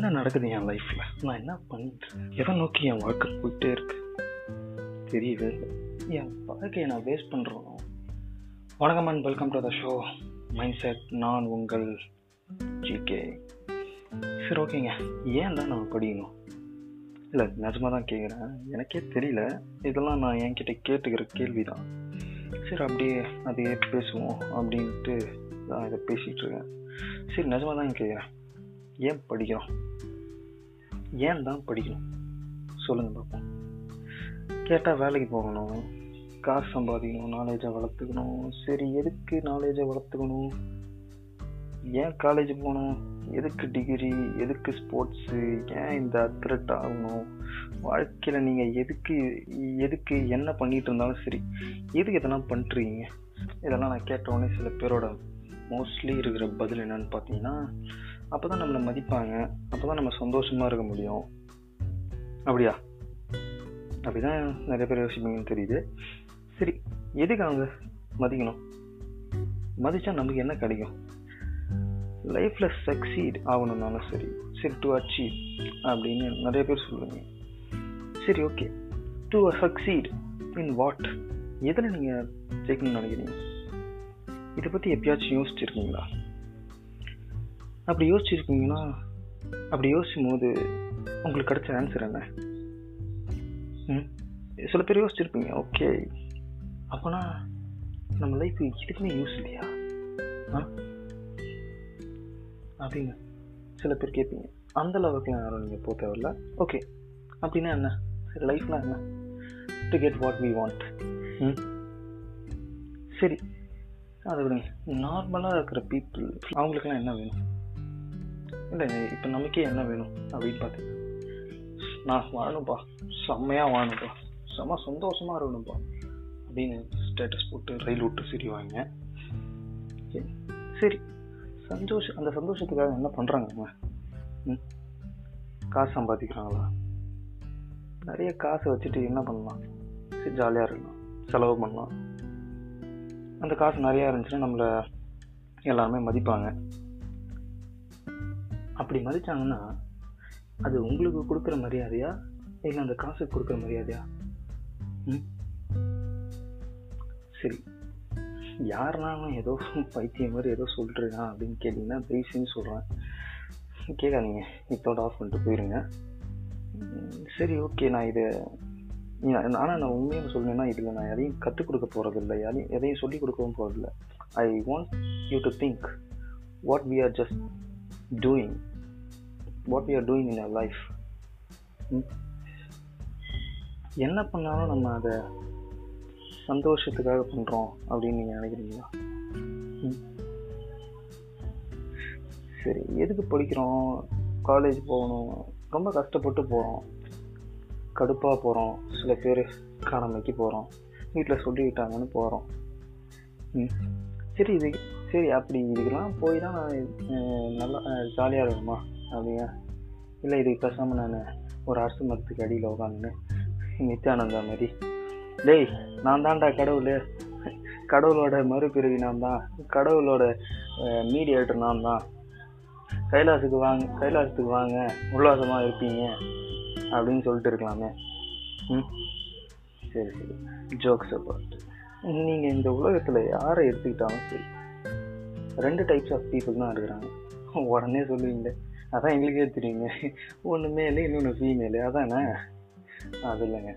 என்ன நடக்குது என் லைஃப்பில் நான் என்ன பண்ணுறேன் எதை நோக்கி என் வாழ்க்கை போயிட்டே இருக்கு? தெரியுது என் வாழ்க்கையை நான் வேஸ்ட் பண்ணுறோம் வணக்கம் and welcome to the show mind set நான் உங்கள் ஜிகே சரி ஓகேங்க ஏன் தான் நம்ம படிக்கணும்? இல்லை நிஜமாக தான் கேட்குறேன். எனக்கே தெரியல. இதெல்லாம் நான் என்கிட்ட கேட்டுக்கிற கேள்வி தான் சரி அப்படியே அதையே பேசுவோம் அப்படின்ட்டு தான் இதை பேசிகிட்டு இருக்கேன். சரி நிஜமாக தான் கேட்குறேன். ஏன் படிக்கிறோம்? ஏன் தான் படிக்கணும்? சொல்லுங்கள் பார்ப்போம். கேட்டால் வேலைக்கு போகணும் காசு சம்பாதிக்கணும் நாலேஜை வளர்த்துக்கணும். சரி எதுக்கு நாலேஜை வளர்த்துக்கணும்? ஏன் காலேஜ் போகணும்? எதுக்கு டிகிரி எதுக்கு ஸ்போர்ட்ஸு ஏன் இந்த அத்லட் ஆகணும்? வாழ்க்கையில் நீங்கள் எதுக்கு எதுக்கு என்ன பண்ணிகிட்டு இருந்தாலும் சரி எதுக்கு இதெல்லாம் பண்ணுறீங்க இதெல்லாம் நான் கேட்டவுடனே சில பேரோட மோஸ்ட்லி இருக்கிற பதில் என்னன்னு பார்த்தீங்கன்னா அப்போ தான் நம்மளை மதிப்பாங்க. அப்போ தான் நம்ம சந்தோஷமாக இருக்க முடியும். அப்படியா? அப்படிதான் நிறைய பேர் யோசிப்பீங்கன்னு தெரியுது. சரி எதுக்கு அவங்க மதிக்கணும்? மதித்தா நமக்கு என்ன கிடைக்கும்? லைஃப்பில் சக்சீட் ஆகணும்னாலும் சரி சரி டு அச்சீவ் அப்படின்னு நிறைய பேர் சொல்லுவீங்க. சரி okay to succeed in what எதில் நீங்கள் ஜெயிக்கணும்னு நினைக்கிறீங்க? இதை பற்றி எப்பயாச்சும் யோசிச்சிருக்கீங்களா? அப்படி யோசிச்சிருக்கீங்கன்னா அப்படி யோசிக்கும் போது உங்களுக்கு கிடைச்ச ஆன்சர் என்ன? ம்? சில பேர் யோசிச்சிருப்பீங்க ஓகே அப்போனா நம்ம லைஃப் எதுக்குமே யூஸ் இல்லையா? ஆ? அப்படின்னு சில பேர் கேட்பீங்க. அந்த லெவலுக்குலாம் யாரும் நீங்கள் போக தேவையில்ல. ஓகே அப்படின்னா என்ன? சரி லைஃப்லாம் என்ன? To get what we want ம்? சரி அதை விடுங்க. நார்மலாக இருக்கிற பீப்புள் அவங்களுக்குலாம் என்ன வேணும்? இல்லை இப்போ நமக்கே என்ன வேணும் அப்படின்னு பார்த்தீங்கன்னா நான் வாழணும்ப்பா செம்மையாக வாழணும்ப்பா செம்ம சந்தோஷமாக இருக்கணும்ப்பா அப்படின்னு ஸ்டேட்டஸ் போட்டு ரயில் விட்டு சிரிவாங்க. சரி சந்தோஷம் அந்த சந்தோஷத்துக்காக என்ன பண்ணுறாங்க அவங்க ம்? காசு சம்பாதிக்கிறாங்களா? நிறைய காசை வச்சுட்டு என்ன பண்ணலாம்? சரி ஜாலியாக இருக்கலாம். செலவு பண்ணலாம். அந்த காசு நிறையா இருந்துச்சுன்னா நம்மளை எல்லாருமே மதிப்பாங்க. அப்படி மதித்தாங்கன்னா அது உங்களுக்கு கொடுக்குற மரியாதையா? இல்லை அந்த காசுக்கு கொடுக்குற மரியாதையா? ம்? சரி. யாருனாலும் ஏதோ பைத்தியம் மாதிரி ஏதோ சொல்கிறேன் அப்படின்னு கேட்டிங்கன்னா தயவுசெஞ்சு சொல்கிறேன் கேட்காதீங்க. இதோட ஆஃப் பண்ணிட்டு போயிருங்க. சரி ஓகே நான் இதை ஆனால் நான் உண்மையாக சொல்லணுன்னா இதில் நான் எதையும் கற்றுக் கொடுக்க போகிறதில்ல யாரையும் எதையும் சொல்லிக் கொடுக்கவும் போகிறதில்ல I want you to think what we are just doing what we are doing in your life என்ன பண்ணாலும் நம்ம அதை சந்தோஷத்துக்காக பண்ணுறோம் அப்படின்னு நீங்கள் நினைக்கிறீங்களா? Hmm? சரி எதுக்கு படிக்கிறோம்? காலேஜ் போகணும். ரொம்ப கஷ்டப்பட்டு போகிறோம் கடுப்பாக போகிறோம் சில பேர் காணமைக்கு போகிறோம் வீட்டில் சொல்லிக்கிட்டாங்கன்னு போகிறோம் ம் hmm? சரி இது சரி அப்படி இதுக்கெல்லாம் போய் தான் நான் நல்லா ஜாலியாக இருக்கணுமா? அப்படியா? இல்லை இதுக்கு பேசாமல் நான் ஒரு அரசு மரத்துக்கு அடியில் உட்காந்துன்னு நித்யானந்தா மாதிரி. டேய் நான் தான்டா கடவுள். கடவுளோட மறுபிறவி நான் தான். கடவுளோட மீடியேட்டர் நான் தான். கைலாசுக்கு வாங்க கைலாசத்துக்கு வாங்க. உல்லாசமாக இருப்பீங்க. அப்படின்னு சொல்லிட்டு இருக்கலாமே. ம்? சரி சரி. ஜோக்ஸ் அப்பார்ட் நீங்கள் இந்த உலகத்தில் யாரை எடுத்துக்கிட்டாலும் சரி ரெண்டு டைப்ஸ் ஆஃப் பீப்புள் தான் இருக்கிறாங்க. உடனே சொல்லுவீங்களே. அதான் எங்களுக்கே தெரியுங்க. ஒன்று மேலே இன்னொன்று ஃபீமேலு அதானே? அது இல்லைங்க.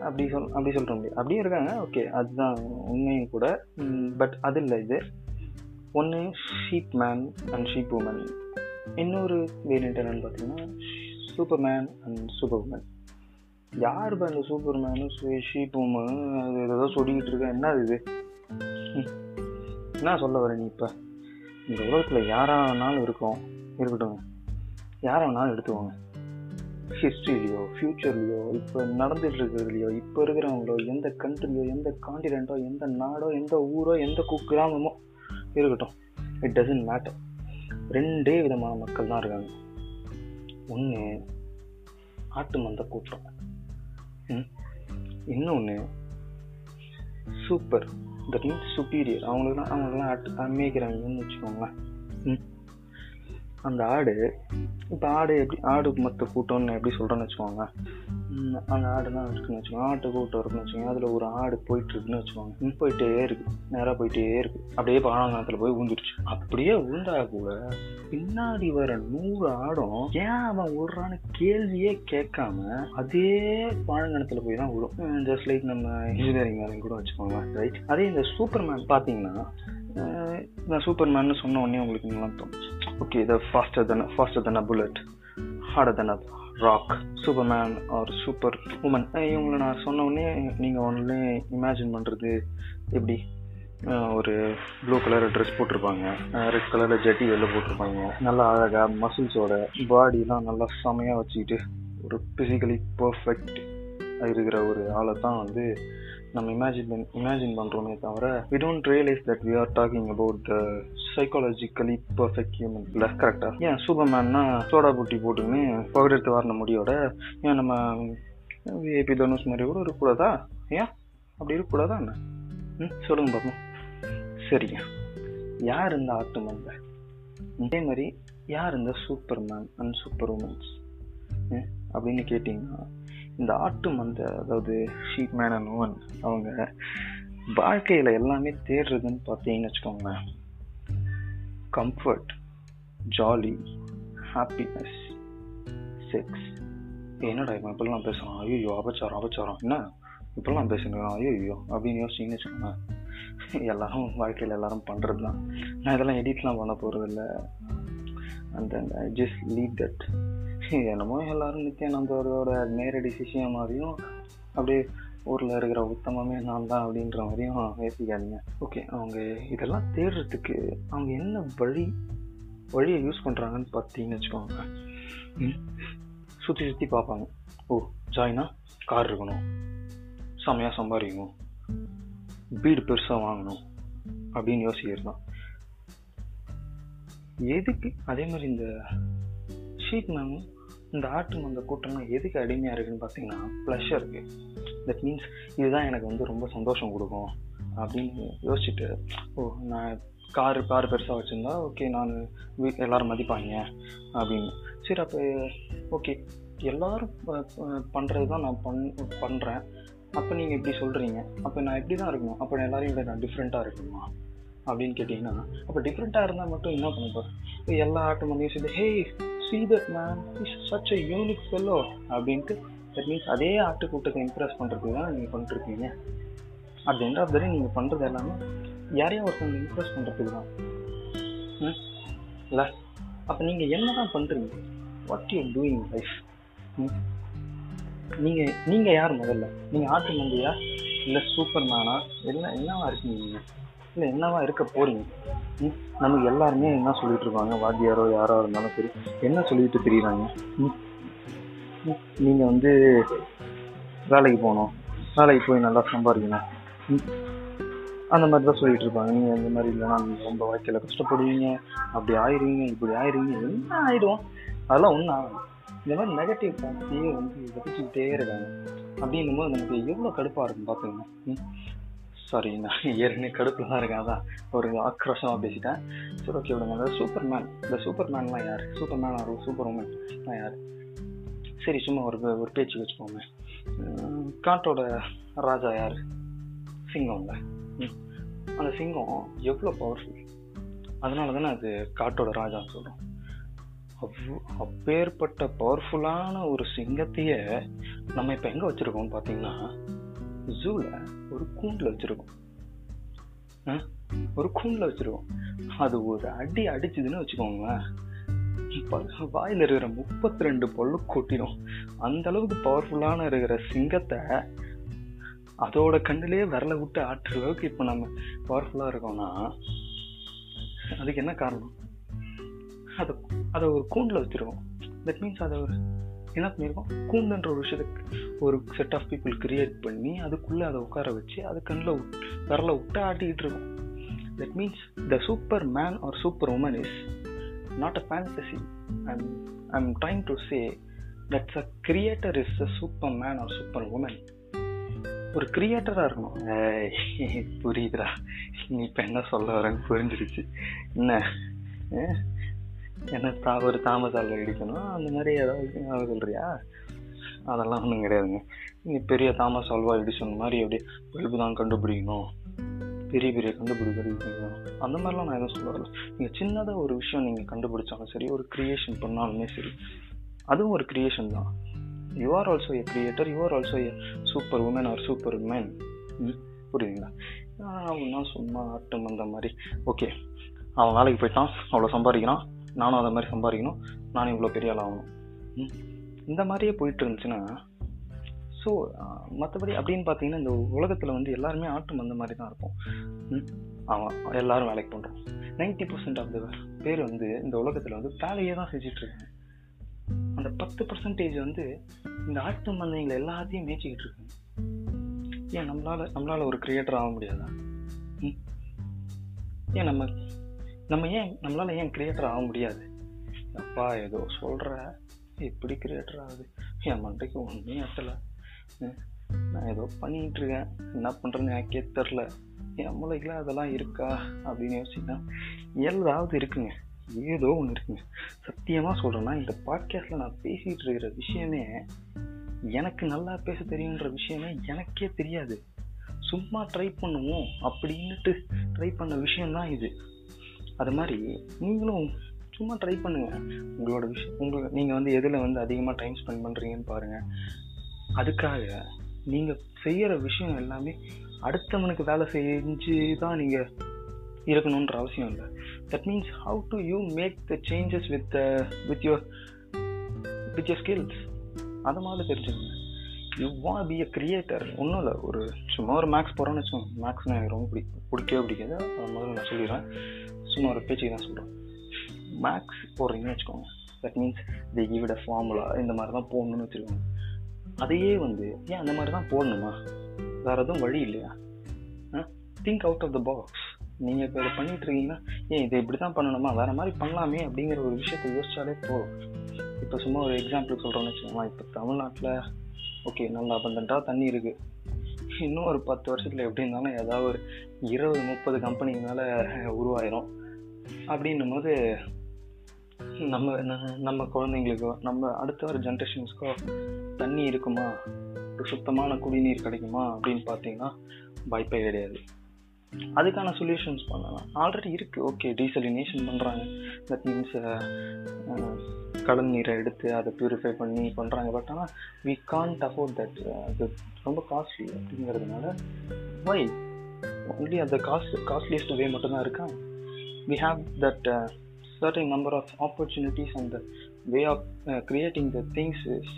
அப்படி சொல் அப்படி சொல்கிற முடியும் அப்படியும் இருக்காங்க ஓகே அதுதான் உண்மையும் கூட. பட் அது இல்லை இது. ஒன்று sheep man and sheep woman இன்னொரு வேரியண்ட் என்னென்னு பார்த்தீங்கன்னா super man and super woman யார் இப்போ அந்த சூப்பர் மேனும் ஷீப் உமன் அது ஏதோ சொல்லிக்கிட்டு இருக்கேன் என்ன இது? என்ன சொல்ல வர நீ இப்போ? இந்த உலகத்தில் யாராக வேணாலும் இருக்கோம். இருக்கட்டும். யாரை வேணாலும் எடுத்துக்கோங்க. ஹிஸ்ட்ரிலையோ ஃப்யூச்சர்லையோ இப்போ நடந்துட்டு இருக்கிறதுலையோ இப்போ இருக்கிறவங்களோ எந்த கண்ட்ரியோ எந்த காண்டினென்ட்டோ எந்த நாடோ எந்த ஊரோ எந்த கிராமமோ இருக்கட்டும். இட் டசன்ட் மேட்டர் ரெண்டே விதமான மக்கள் தான் இருக்காங்க. ஒன்று ஆட்டு மந்த கூட்டம். இன்னொன்று சூப்பர் தட் மீன்ஸ் சுப்பீரியர் அவங்களுக்குலாம் அவங்களுக்குலாம் அட் அமைக்கிறாங்கன்னு வச்சுக்கோங்களேன். ம். அந்த ஆடு இப்போ ஆடு எப்படி ஆடு மற்ற கூட்டம்னு எப்படி சொல்கிறேன்னு வச்சுக்கோங்க. அந்த ஆடுலாம் இருக்குன்னு வச்சுக்கோங்க. ஆட்டு கூட்டம் இருக்குன்னு வச்சுக்கோங்க. அதில் ஒரு ஆடு போயிட்டுருக்குன்னு வச்சுக்கோங்க. போயிட்டே இருக்குது நேராக போயிட்டே இருக்குது அப்படியே பாழாங்கத்தில் போய் ஊந்துடுச்சு அப்படியே விழுந்தா கூட பின்னாடி வர நூறு ஆடும் ஏன் அவன் விடுறான்னு கேள்வியே கேட்காம அதே பாழங்கணத்துல போய் தான் விடும் ஜஸ்ட் லைக் நம்ம இன்ஜினியரிங் வேலையும் கூட வச்சுக்கோங்க ரைட் அதே இந்த சூப்பர்மேன் பார்த்தீங்கன்னா நான் நான் சூப்பர்மேன் சொன்ன உடனே உங்களுக்கு நல்லா தோணுச்சு. ஓகே இதை faster than faster than a bullet harder than a rock Superman or super woman இவங்களை நான் சொன்ன உடனே நீங்கள் ஒன்றுலே இமேஜின் பண்ணுறது எப்படி? ஒரு ப்ளூ கலர் ட்ரெஸ் போட்டிருப்பாங்க. ரெட் கலரில் ஜட்டி வெளில போட்டிருப்பாங்க. நல்லா அழகாக மசில்ஸோட பாடிலாம் நல்லா செமையாக வச்சுக்கிட்டு ஒரு ஃபிசிக்கலி பர்ஃபெக்ட் இருக்கிற ஒரு ஆளை தான் வந்து நம்ம இமேஜின் இமேஜின் பண்ணுறோமே தவிர we don't realise that we are talking about psychologically perfect human இல்லை கரெக்டாக ஏன் சூப்பர்மேன்னா சோடா புட்டி போட்டுன்னு பகடெடுத்து வரன முடியோட ஏன் நம்ம விஐபி தனுஷ் மாதிரி கூட இருக்கக்கூடாதா? ஏன்? அப்படி இருக்கக்கூடாதா என்ன? ம் சொல்லுங்க பார்ப்போம் சரிங்க. யார் இந்த ஆட்டு மந்த இதே மாதிரி யார் இந்த சூப்பர்மேன் அண்ட் சூப்பர் உமன்ஸ் அப்படின்னு கேட்டிங்கன்னா இந்த ஆட்டு மந்த அதாவது ஷீட் மேன் அண்ட் உமன் அவங்க வாழ்க்கையில் எல்லாமே தேடுறதுன்னு பார்த்தீங்கன்னு வச்சுக்கோங்களேன். கம்ஃபர்ட் ஜாலி ஹாப்பினஸ் செக்ஸ் என்னடா இவன் இப்படிலாம் பேசுகிறான் ஐயோ அபச்சாரம் அபச்சாரம். என்ன? இப்படிலாம் பேசுகிறான் ஐயோ அப்படின்னு யோசிச்சிங்கன்னு வச்சுக்கோங்க எல்லாரும் வாழ்க்கையில் எல்லாரும் பண்ணுறது தான் நான் இதெல்லாம் எடிட்லாம் பண்ண போகிறதில்ல அந்த ஐ ஜஸ்ட் லீவ் தட் என்னமோ எல்லாரும் நித்யானந்தோட நேரடி விஷயம் மாதிரியும் அப்படியே ஊரில் இருக்கிற உத்தமமே நான் தான் அப்படின்ற மாதிரியும் யோசிக்காதீங்க. ஓகே அவங்க இதெல்லாம் தேடுறதுக்கு அவங்க என்ன வழி வழியை யூஸ் பண்ணுறாங்கன்னு பார்த்தீங்கன்னு வச்சுக்கோங்க. சுற்றி சுற்றி பார்ப்பாங்க. ஓ ஜாயினா கார் இருக்கணும். செம்மையாக சம்பாதிக்கணும். வீடு பெருசாக வாங்கணும். அப்படின்னு யோசிக்கிறது தான். எதுக்கு? அதே மாதிரி இந்த ஷீட் மேமும் இந்த ஆட்டு மந்த கூட்டம்லாம் எதுக்கு அடிமையாக இருக்குன்னு பார்த்தீங்கன்னா ப்ளஷருக்கு தட் மீன்ஸ் இதுதான் எனக்கு வந்து ரொம்ப சந்தோஷம் கொடுக்கும் அப்படின்னு யோசிச்சுட்டு ஓ நான் காரு கார் பெருசாக வச்சுருந்தா ஓகே நான் வீ எல்லோரும் மதிப்பாங்க அப்படின்னு. சரி அப்போ ஓகே எல்லோரும் பண்ணுறது தான் நான் பண் பண்ணுறேன் அப்போ நீங்கள் இப்படி சொல்கிறீங்க அப்போ நான் எப்படி தான் இருக்கணும். அப்போ எல்லாரையும் விட நான் டிஃப்ரெண்ட்டாக இருக்கணுமா? அப்படின்னு கேட்டிங்கன்னா அப்போ டிஃப்ரெண்ட்டாக இருந்தால் மட்டும் என்ன பண்ணுப்போம் எல்லா ஆட்டும் வந்து சேர்ந்து hey see that man is such a unique fellow அப்படின்ட்டு தட் மீன்ஸ் அதே ஆட்டு கூட்டத்தை இம்ப்ரெஸ் பண்ணுறதுக்கு தான் நீங்கள் பண்ணிட்டுருக்கீங்க at end of the day நீங்கள் பண்ணுறது எல்லாமே யாரையும் ஒருத்தவங்க இம்ப்ரெஸ் பண்ணுறதுக்கு தான். ம்? இல்லை? அப்போ நீங்கள் என்ன தான் பண்ணுறீங்க வாட் யூ டூயிங் லைஃப் நீங்கள் நீங்கள் யார் முதல்ல? நீங்கள் ஆட்டு மந்தையா இல்லை சூப்பர் மேனா என்ன என்னவா இருக்கீங்க? இல்லை என்னவா இருக்க போறீங்க? ம் நமக்கு எல்லாருமே என்ன சொல்லிட்டு இருப்பாங்க வாத்தியாரோ யாரோ இருந்தாலும் சரி என்ன சொல்லிட்டு தெரியுறாங்க? ம் ம், நீங்க வந்து வேலைக்கு போகணும். வேலைக்கு போய் நல்லா சம்பாதிக்கணும். ம் அந்த மாதிரி தான் சொல்லிட்டு இருப்பாங்க. நீங்க இந்த மாதிரி இல்லைன்னா நீங்கள் ரொம்ப வாழ்க்கையில கஷ்டப்படுவீங்க. அப்படி ஆயிருவீங்க இப்படி ஆயிருவீங்க என்ன ஆயிடும்? அதெல்லாம் ஒன்றும் ஆகும் இந்த மாதிரி நெகட்டிவ் தாட்ஸையே வந்து வச்சுக்கிட்டே இருக்காங்க. அப்படின்னும் போது நமக்கு எவ்வளோ கடுப்பாக இருக்கும் பார்த்துக்கோங்க ம். சாரி நான் ஏற்கனவே கடுப்பில் தான் இருக்கேன் அதான் ஒரு ஆக்ரோஷமாக பேசிட்டேன். சரி ஓகே விடுங்க. அந்த சூப்பர் மேன் இந்த சூப்பர் மேன்லாம் யார்? சூப்பர் மேன் ஒரு சூப்பர் உமன் யார்? சரி சும்மா ஒரு ஒரு பேச்சு வச்சுக்கோங்க காட்டோட ராஜா யார்? சிங்கம்ல. அந்த சிங்கம் எவ்வளோ பவர்ஃபுல் அதனால தானே அது காட்டோட ராஜான்னு சொல்கிறோம் அப்பேற்பட்ட பவர்ஃபுல்லான ஒரு சிங்கத்தையே நம்ம இப்போ எங்கே வச்சுருக்கோம்னு பார்த்தீங்கன்னா ஜூவில் ஒரு கூண்டில் வச்சுருக்கோம். ஆ? ஒரு கூண்டில் வச்சுருக்கோம். அது ஒரு அடி அடிச்சுதுன்னு வச்சுக்கோங்களேன். வாயில் இருக்கிற முப்பத்தி ரெண்டு பல்லு கொட்டிடும் அந்த அளவுக்கு பவர்ஃபுல்லான இருக்கிற சிங்கத்தை அதோட கண்ணிலேயே விரல விட்டு ஆட்டுற அளவுக்கு இப்போ நம்ம பவர்ஃபுல்லாக இருக்கோம்னா அதுக்கு என்ன காரணம்? அதை அதை ஒரு கூண்டில் வச்சுருக்கோம். தட் மீன்ஸ் அதை ஒரு என்ன பண்ணியிருக்கோம் கூண்டுன்ற ஒரு விஷயத்துக்கு ஒரு செட் ஆஃப் பீப்புள் கிரியேட் பண்ணி அதுக்குள்ளே அதை உட்கார வச்சு அது கண்ணில் விரல விட்டு ஆட்டிக்கிட்டு இருக்கோம். That means the super man or super woman is not a fantasy I'm I'm trying to say that's a creator is a super man or super woman ஒரு கிரியேட்டராக இருக்கணும் புரியுதுடா. நீ இப்போ என்ன சொல்ல வரேன்னு புரிஞ்சிருச்சு. என்ன? என்ன தா ஒரு தாமசால் அடிக்கணும் இடிக்கணும் அந்த மாதிரி ஏதாவது சொல்கிறியா அதெல்லாம் ஒன்றும் கிடையாதுங்க. நீங்கள் பெரிய தாமஸ் ஆல்வா எடிசன் மாதிரி அப்படியே பல்பு தான் கண்டுபிடிக்கணும். பெரிய பெரிய கண்டுபிடிக்கணும் அந்த மாதிரிலாம் நான் எதுவும் சொல்ல வரல. நீங்கள் சின்னதாக ஒரு விஷயம் நீங்கள் கண்டுபிடிச்சாலும் சரி ஒரு க்ரியேஷன் பண்ணாலுமே சரி அதுவும் ஒரு க்ரியேஷன் தான். You are also a creator you are also a super woman or super man புரியுதுங்களா அவனா சும்மா ஆட்டம் அந்த மாதிரி. ஓகே அவன் வேலைக்கு போயிட்டான் அவ்வளோ சம்பாதிக்கிறான். நானும் அதை மாதிரி சம்பாதிக்கணும். நானும் இவ்வளோ பெரிய ஆள் ஆகணும். இந்த மாதிரியே போயிட்டு இருந்துச்சுன்னா ஸோ மற்றபடி அப்படின்னு பார்த்தீங்கன்னா இந்த உலகத்தில் வந்து எல்லாருமே ஆட்டம் அந்த மாதிரி தான் இருப்போம் அவன் எல்லாரும் வேலைக்கு பண்ணுறோம் நைன்டி பர்சன்ட் ஆஃப் த பேர் வந்து இந்த உலகத்தில் வந்து வேலையே தான் செஞ்சுட்டு இருக்காங்க. அந்த பத்து பர்சன்டேஜ் வந்து இந்த ஆட்டு மந்தைங்களை எல்லாத்தையும் மேய்ச்சிக்கிட்டு இருக்காங்க ஏன் நம்மளால் நம்மளால் ஒரு கிரியேட்டர் ஆக முடியாதா? ஏன் நம்ம நம்ம ஏன் நம்மளால் ஏன் கிரியேட்டர் ஆக முடியாது? அப்பா ஏதோ சொல்கிற எப்படி கிரியேட்டர் ஆகுது? என் மண்டைக்கு ஒன்றுமே எட்டலை நான் ஏதோ பண்ணிட்டு இருக்கேன். என்ன பண்ணுறேன்னு எனக்கே தெரில என் மூளைக்குல அதெல்லாம் இருக்கா? அப்படின்னு யோசிச்சா எல்லாவது இருக்குங்க. ஏதோ ஒன்று இருக்குங்க. சத்தியமாக சொல்கிறேன்னா இந்த பாட்காஸ்ட்டில் நான் பேசிகிட்டு இருக்கிற விஷயமே எனக்கு நல்லா பேச தெரியுன்ற விஷயமே எனக்கே தெரியாது. சும்மா ட்ரை பண்ணுவோம் அப்படின்னுட்டு ட்ரை பண்ண விஷயம்தான் இது. அது மாதிரி நீங்களும் சும்மா ட்ரை பண்ணுங்கள் உங்களோட விஷயம் உங்க நீங்கள் வந்து எதில் வந்து அதிகமாக டைம் ஸ்பெண்ட் பண்ணுறீங்கன்னு பாருங்கள் அதுக்காக நீங்கள் செய்கிற விஷயம் எல்லாமே அடுத்தவனுக்கு வேலை செஞ்சு தான் நீங்கள் இருக்கணுன்ற அவசியம் இல்லை. That means how do you make the changes with with your with your skills அதை மாதிரி தெரிஞ்சுக்கோங்க. யூ வா பி அ கிரியேட்டர் ஒன்றும் இல்லை. ஒரு சும்மா ஒரு மேக்ஸ் போகிறோன்னு வச்சுக்கோங்க. மேக்ஸ் எனக்கு ரொம்ப பிடிக்கும். பிடிக்கவே பிடிக்காது. அது முதல்ல நான் சொல்லிடுறேன். சும்மா ஒரு பேச்சுக்கு தான் சொல்கிறோம் மேக்ஸ் போடுறீங்கன்னு வச்சுக்கோங்க. தட் மீன்ஸ் தி கிவிட ஃபார்முலா இந்த மாதிரி தான் போடணும்னு வச்சுக்கோங்க அதையே வந்து ஏன் அந்த மாதிரி தான் போடணுமா? வேற எதுவும் வழி இல்லையா? Think out of the box நீங்கள் இப்போ இதை பண்ணிகிட்டு இருக்கீங்கன்னா ஏன் இதை இப்படி தான் பண்ணணுமா? வேறு மாதிரி பண்ணலாமே அப்படிங்கிற ஒரு விஷயத்தை யோசிச்சாலே போதும். இப்போ சும்மா ஒரு எக்ஸாம்பிள் சொல்கிறோன்னு வச்சுக்கோங்களேன். இப்போ தமிழ்நாட்டில் ஓகே நல்லா அபண்டண்ட்டாக தண்ணி இருக்குது இன்னும் ஒரு பத்து வருஷத்தில் எப்படி இருந்தாலும் ஏதாவது ஒரு இருபது முப்பது கம்பெனிக்கு மேலே உருவாயிரும். அப்படின்னும் போது நம்ம நம்ம குழந்தைங்களுக்கோ நம்ம அடுத்த வர ஜென்ரேஷன்ஸ்க்கோ தண்ணி இருக்குமா? ஒரு சுத்தமான குடிநீர் கிடைக்குமா? அப்படின்னு பார்த்தீங்கன்னா வாய்ப்பே கிடையாது. அதுக்கான சொல்யூஷன்ஸ் பண்ணலாம். ஆல்ரெடி இருக்குது ஓகே டீசலினேஷன் பண்ணுறாங்க தட் மீன்ஸ் கடல் நீரை எடுத்து அதை ப்யூரிஃபை பண்ணி பண்ணுறாங்க பட் ஆனால் வி கான்ட் அஃபோர்ட் தட் அது ரொம்ப காஸ்ட்லி அப்படிங்கிறதுனால வை ஒன்லி அந்த காஸ்ட் காஸ்ட்லியஸ்ட் வே மட்டும்தான் we we that that certain number of opportunities and the way of uh, creating the things is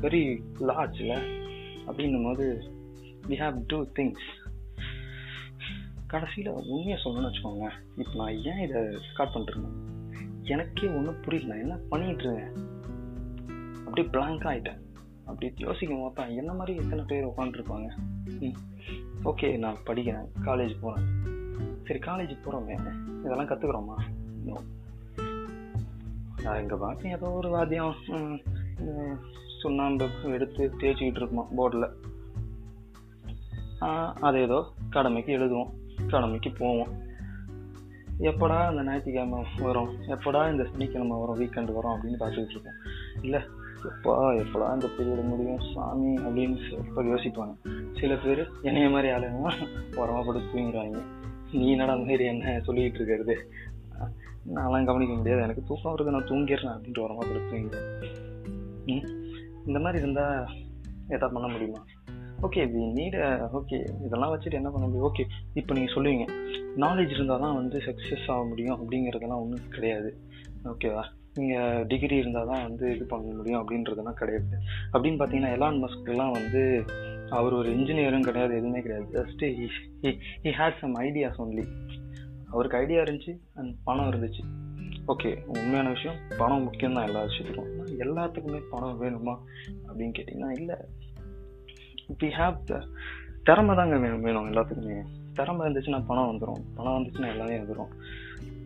very large அப்படின்னும் போது வி ஹாவ் டூ திங்ஸ் கடைசியில் உண்மையை சொல்லணும்னு வச்சுக்கோங்க. இப்போ நான் ஏன் இதை ஸ்டார்ட் பண்ணிட்டுருக்கேன் எனக்கே ஒன்றும் புரியல. என்ன பண்ணிகிட்டு இருக்கேன்? அப்படியே பிளாங்க் ஆகிட்டேன் அப்படி யோசிக்கும் போது என்ன மாதிரி எத்தனை பேர் உட்காந்துருப்பாங்க ம். ஓகே நான் படிக்கிறேன். காலேஜ் போகிறேன் சரி காலேஜ் போகிறோமே இதெல்லாம் கற்றுக்குறோமா எங்கள் பாட்டி ஏதோ ஒரு வாத்தியம் சுண்ணாம்பு எடுத்து தேய்ச்சிக்கிட்டு இருக்குமா போர்டில் அது ஏதோ கடமைக்கு எழுதுவோம் கடமைக்கு போவோம். எப்படா இந்த ஞாயிற்றுக்கிழமை வரும்? எப்படா இந்த சனிக்கிழமை வரும்? வீக்கெண்டு வரும்? அப்படின்னு பார்த்துக்கிட்டு இருக்கோம். இல்லை எப்பா எப்படா இந்த பீரியட் முடியும்? சாமி அப்படின்னு எப்போ யோசிப்பாங்க. சில பேர் என்னைய மாதிரி ஆளுங்க உரமா படுத்து தூங்கிடுவாங்க நீ என்னடா மாதிரி என்ன சொல்லிட்டு இருக்கிறது? நான்லாம் கவனிக்க முடியாது. எனக்கு தூக்கம் வருது. நான் தூங்கிடுறேன் அப்படின்ட்டு ஒரு படுத்து இந்த மாதிரி இருந்தால் எதா பண்ண முடியுமா? ஓகே வி நீட் ஓகே இதெல்லாம் வச்சுட்டு என்ன பண்ண முடியும்? ஓகே இப்போ நீங்கள் சொல்லுவீங்க. நாலேஜ் இருந்தால் தான் வந்து சக்ஸஸ் ஆக முடியும் அப்படிங்கிறதெல்லாம் ஒன்றும் கிடையாது. ஓகேவா நீங்கள் டிகிரி இருந்தால் தான் வந்து இது பண்ண முடியும் அப்படின்றதெல்லாம் கிடையாது. அப்படின்னு பார்த்தீங்கன்னா எலான் மஸ்க்கெல்லாம் வந்து அவர் ஒரு இன்ஜினியரும் கிடையாது எதுவுமே கிடையாது. Just he had some ideas only அவருக்கு ஐடியா இருந்துச்சு அண்ட் பணம் இருந்துச்சு. ஓகே உண்மையான விஷயம் பணம் முக்கியம் தான் எல்லா விஷயத்துக்கும். எல்லாத்துக்குமே பணம் வேணுமா அப்படின்னு கேட்டிங்கன்னா இல்லை. வி ஹாவ் த திறமை தாங்க வேணும் வேணும் எல்லாத்துக்குமே. திறமை இருந்துச்சுன்னா பணம் வந்துடும் பணம் வந்துச்சுன்னா எல்லாமே வந்துடும்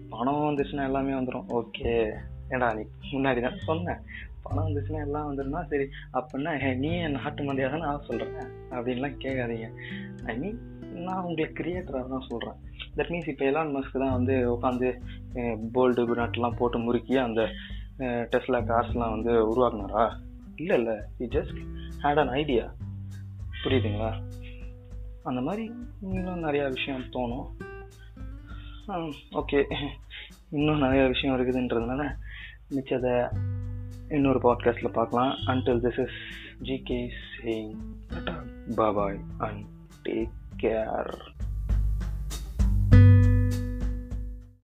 பணம் வந்துச்சுன்னா எல்லாமே வந்துடும் ஓகே ஏடா நீ முன்னாடி தான் சொன்னேன் பணம் வந்துச்சுன்னா எல்லாம் வந்துருந்தா சரி அப்படின்னா நீ என் நாட்டு மந்தியாக நான் சொல்கிறேன் அப்படின்லாம் கேட்காதீங்க. ஐ மீன் நான் உங்களுக்கு கிரியேட்டராக தான் சொல்கிறேன் தட் மீன்ஸ் இப்போ எலான் மஸ்க் தான் வந்து உட்காந்து போல்டு பினாட்லாம் போட்டு முறுக்கி அந்த டெஸ்லா கார்ஸ்லாம் வந்து உருவாக்குனாரா? இல்லை இல்லை. He just had an idea புரியுதுங்களா? அந்த மாதிரி இன்னும் நிறையா விஷயம் தோணும். ஓகே இன்னும் நிறையா விஷயம் இருக்குதுன்றதுனால மிச்சதை இன்னொரு பாட்காஸ்ட்டில் பார்க்கலாம். Until this is GK saying bye bye and take care